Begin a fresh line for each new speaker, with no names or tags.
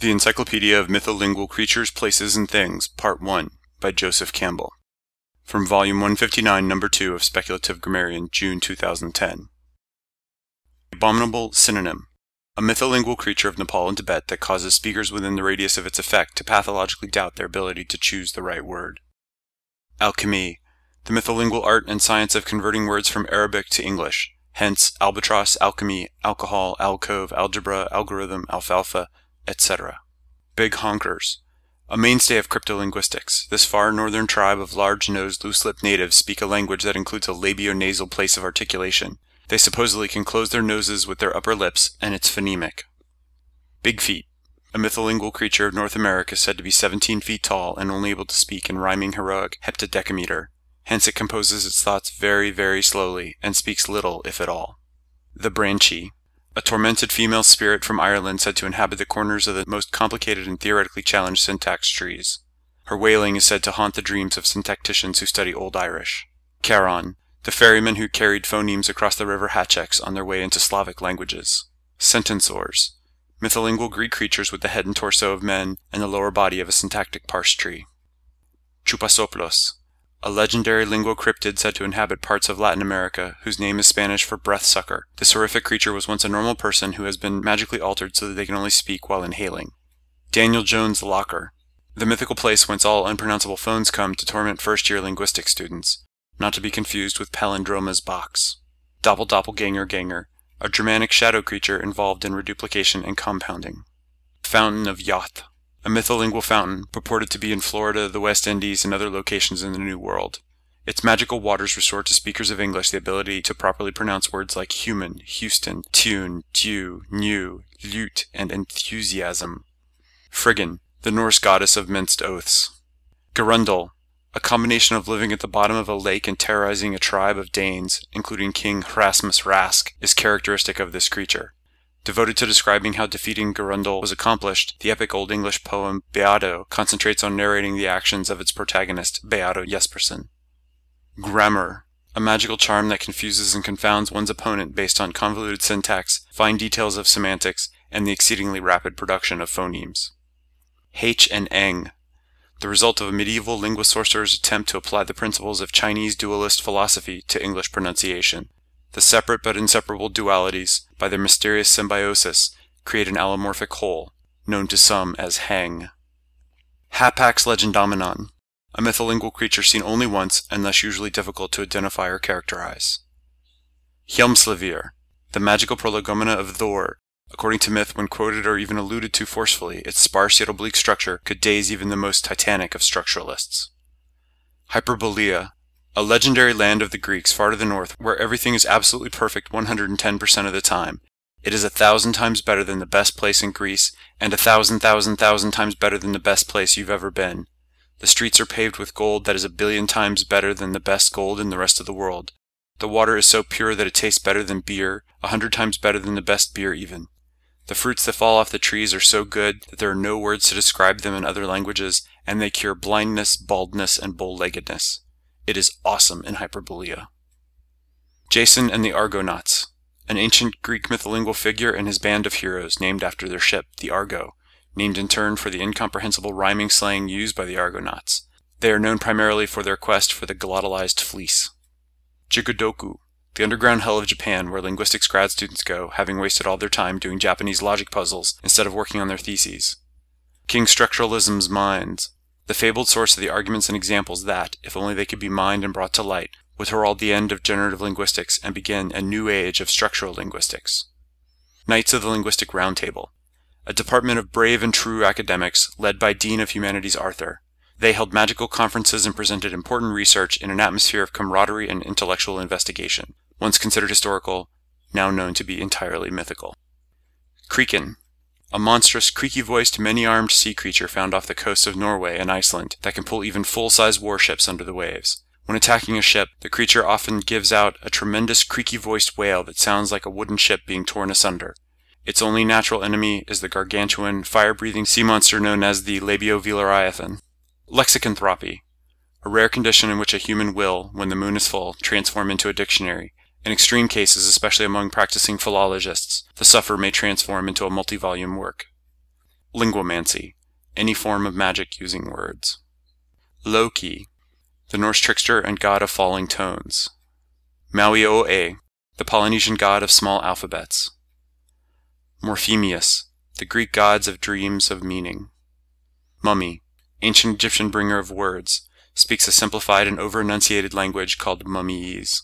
The Encyclopedia of Mytholingual Creatures, Places, and Things, Part 1, by Joseph Campbell. From Volume 159, Number 2 of Speculative Grammarian, June 2010. Abominable synonym. A mytholingual creature of Nepal and Tibet that causes speakers within the radius of its effect to pathologically doubt their ability to choose the right word. Alchemy. The mytholingual art and science of converting words from Arabic to English. Hence, albatross, alchemy, alcohol, alcove, algebra, algorithm, alfalfa, etc. Big honkers. A mainstay of cryptolinguistics, this far northern tribe of large-nosed, loose-lipped natives speak a language that includes a labio-nasal place of articulation. They supposedly can close their noses with their upper lips, and it's phonemic. Big feet. A mytholingual creature of North America said to be 17 feet tall and only able to speak in rhyming heroic heptadecameter. Hence it composes its thoughts very, very slowly, and speaks little, if at all. The Banshee a tormented female spirit from Ireland said to inhabit the corners of the most complicated and theoretically challenged syntax trees. Her wailing is said to haunt the dreams of syntacticians who study Old Irish. Charon, the ferryman who carried phonemes across the river Hachex on their way into Slavic languages. Sentensaurs, mytholingual Greek creatures with the head and torso of men and the lower body of a syntactic parse tree. Chupasoplos, a legendary linguocryptid said to inhabit parts of Latin America, whose name is Spanish for breath sucker. This horrific creature was once a normal person who has been magically altered so that they can only speak while inhaling. Daniel Jones' Locker, the mythical place whence all unpronounceable phones come to torment first-year linguistics students, not to be confused with Palindroma's box. Doppel Doppelganger Ganger, a Germanic shadow creature involved in reduplication and compounding. Fountain of Youth, a mytholingual fountain purported to be in Florida, the West Indies, and other locations in the New World. Its magical waters restore to speakers of English the ability to properly pronounce words like human, Houston, tune, dew, new, lute, and enthusiasm. Friggan, the Norse goddess of minced oaths. Gerundel, a combination of living at the bottom of a lake and terrorizing a tribe of Danes, including King Hrasmus Rask, is characteristic of this creature. Devoted to describing how defeating Gerundel was accomplished, the epic Old English poem Beato concentrates on narrating the actions of its protagonist, Beato Jespersen. Grammar, a magical charm that confuses and confounds one's opponent based on convoluted syntax, fine details of semantics, and the exceedingly rapid production of phonemes. H and Eng, the result of a medieval linguist sorcerer's attempt to apply the principles of Chinese dualist philosophy to English pronunciation. The separate but inseparable dualities, by their mysterious symbiosis, create an allomorphic whole, known to some as Hang. Hapax legendomenon, a mytholingual creature seen only once and thus usually difficult to identify or characterize. Hjelmslever, the magical prolegomena of Thor. According to myth, when quoted or even alluded to forcefully, its sparse yet oblique structure could daze even the most titanic of structuralists. Hyperbolea, a legendary land of the Greeks far to the north where everything is absolutely perfect 110% of the time. It is a thousand times better than the best place in Greece, and a thousand thousand thousand times better than the best place you've ever been. The streets are paved with gold that is a billion times better than the best gold in the rest of the world. The water is so pure that it tastes better than beer, a hundred times better than the best beer even. The fruits that fall off the trees are so good that there are no words to describe them in other languages, and they cure blindness, baldness, and bow-leggedness. It is awesome in Hyperbolea. Jason and the Argonauts, an ancient Greek mytholingual figure and his band of heroes named after their ship, the Argo, named in turn for the incomprehensible rhyming slang used by the Argonauts. They are known primarily for their quest for the glottalized fleece. Jigodoku, the underground hell of Japan where linguistics grad students go, having wasted all their time doing Japanese logic puzzles instead of working on their theses. King Structuralism's Minds, the fabled source of the arguments and examples that, if only they could be mined and brought to light, would herald the end of generative linguistics and begin a new age of structural linguistics. Knights of the Linguistic Roundtable, a department of brave and true academics led by Dean of Humanities Arthur. They held magical conferences and presented important research in an atmosphere of camaraderie and intellectual investigation, once considered historical, now known to be entirely mythical. Kriken, a monstrous, creaky-voiced, many-armed sea creature found off the coasts of Norway and Iceland that can pull even full-size warships under the waves. When attacking a ship, the creature often gives out a tremendous creaky-voiced wail that sounds like a wooden ship being torn asunder. Its only natural enemy is the gargantuan, fire-breathing sea monster known as the Labiovelariathan. Lexicanthropy, a rare condition in which a human will, when the moon is full, transform into a dictionary, in extreme cases, especially among practicing philologists, the sufferer may transform into a multi-volume work. Linguomancy, any form of magic using words. Loki, the Norse trickster and god of falling tones. Maui-o-e, the Polynesian god of small alphabets. Morphemius, the Greek gods of dreams of meaning. Mummy, ancient Egyptian bringer of words, speaks a simplified and over-enunciated language called Mummyese.